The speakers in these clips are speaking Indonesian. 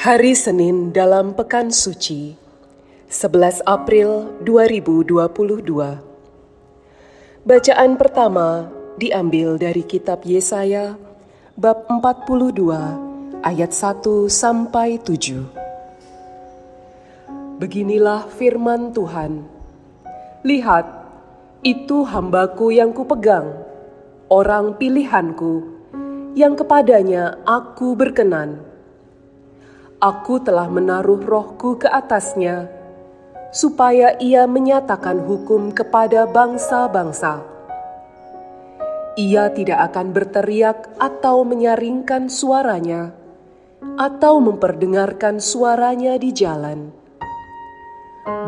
Hari Senin dalam Pekan Suci, 11 April 2022. Bacaan pertama diambil dari kitab Yesaya bab 42 ayat 1 sampai 7. Beginilah firman Tuhan. Lihat, itu hambaku yang kupegang, orang pilihanku, yang kepadanya aku berkenan Aku telah menaruh rohku ke atasnya, supaya ia menyatakan hukum kepada bangsa-bangsa. Ia tidak akan berteriak atau menyaringkan suaranya, atau memperdengarkan suaranya di jalan.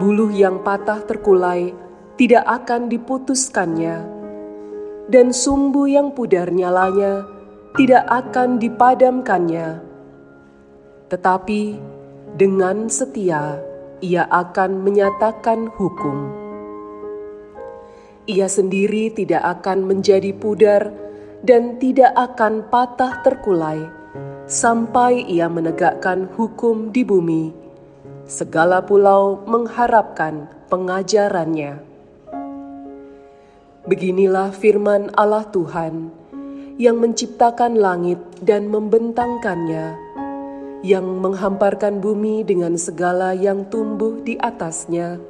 Buluh yang patah terkulai tidak akan diputuskannya, dan sumbu yang pudar nyalanya tidak akan dipadamkannya tetapi dengan setia ia akan menyatakan hukum. Ia sendiri tidak akan menjadi pudar dan tidak akan patah terkulai sampai ia menegakkan hukum di bumi. Segala pulau mengharapkan pengajarannya. Beginilah firman Allah Tuhan yang menciptakan langit dan membentangkannya yang menghamparkan bumi dengan segala yang tumbuh di atasnya,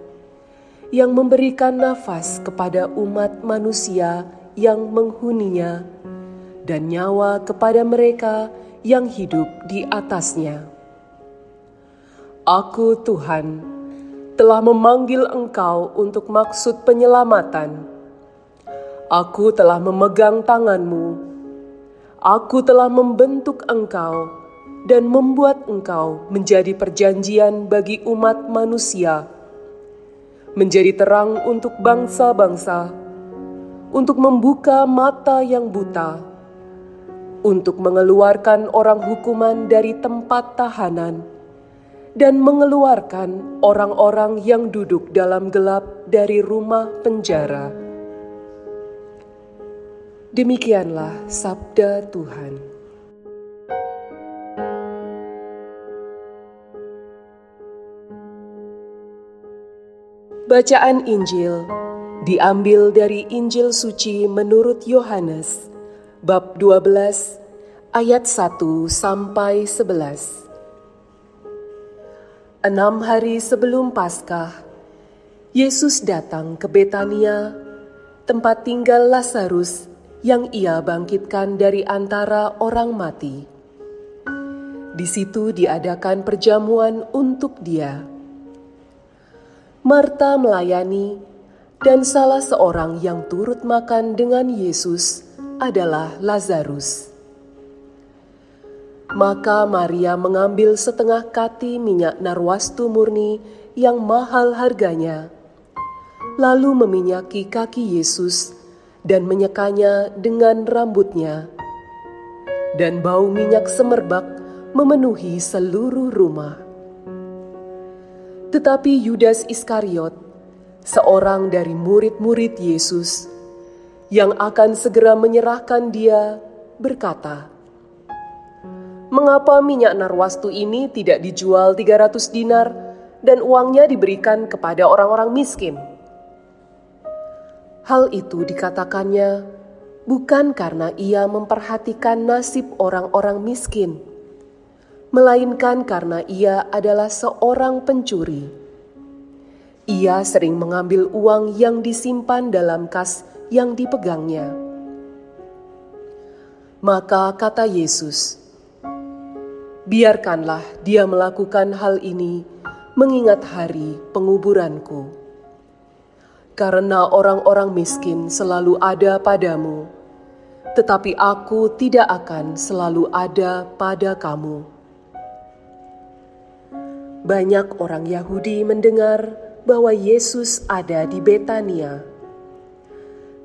yang memberikan nafas kepada umat manusia yang menghuninya, dan nyawa kepada mereka yang hidup di atasnya. Aku, Tuhan, telah memanggil Engkau untuk maksud penyelamatan. Aku telah memegang tanganmu. Aku telah membentuk Engkau dan membuat engkau menjadi perjanjian bagi umat manusia, menjadi terang untuk bangsa-bangsa, untuk membuka mata yang buta, untuk mengeluarkan orang hukuman dari tempat tahanan, dan mengeluarkan orang-orang yang duduk dalam gelap dari rumah penjara. Demikianlah sabda Tuhan. Bacaan Injil diambil dari Injil suci menurut Yohanes bab 12 ayat 1 sampai 11. Enam hari sebelum Paskah, Yesus datang ke Betania, tempat tinggal Lazarus yang ia bangkitkan dari antara orang mati. Di situ diadakan perjamuan untuk dia. Marta melayani, dan salah seorang yang turut makan dengan Yesus adalah Lazarus. Maka Maria mengambil setengah kati minyak narwastu murni yang mahal harganya, lalu meminyaki kaki Yesus dan menyekanya dengan rambutnya. Dan bau minyak semerbak memenuhi seluruh rumah. Tetapi Yudas Iskariot, seorang dari murid-murid Yesus, yang akan segera menyerahkan dia, berkata, Mengapa minyak narwastu ini tidak dijual 300 dinar dan uangnya diberikan kepada orang-orang miskin? Hal itu dikatakannya bukan karena ia memperhatikan nasib orang-orang miskin, melainkan karena ia adalah seorang pencuri. Ia sering mengambil uang yang disimpan dalam kas yang dipegangnya. Maka kata Yesus, "Biarkanlah dia melakukan hal ini mengingat hari penguburanku." Karena orang-orang miskin selalu ada padamu, tetapi aku tidak akan selalu ada pada kamu. Banyak orang Yahudi mendengar bahwa Yesus ada di Betania.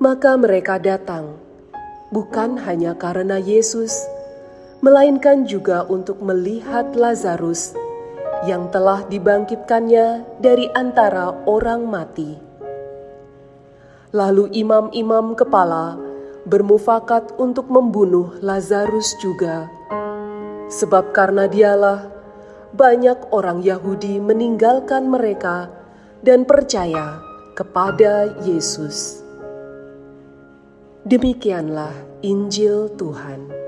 Maka mereka datang, bukan hanya karena Yesus, melainkan juga untuk melihat Lazarus yang telah dibangkitkannya dari antara orang mati. Lalu imam-imam kepala bermufakat untuk membunuh Lazarus juga, sebab karena dialah banyak orang Yahudi meninggalkan mereka dan percaya kepada Yesus. Demikianlah Injil Tuhan.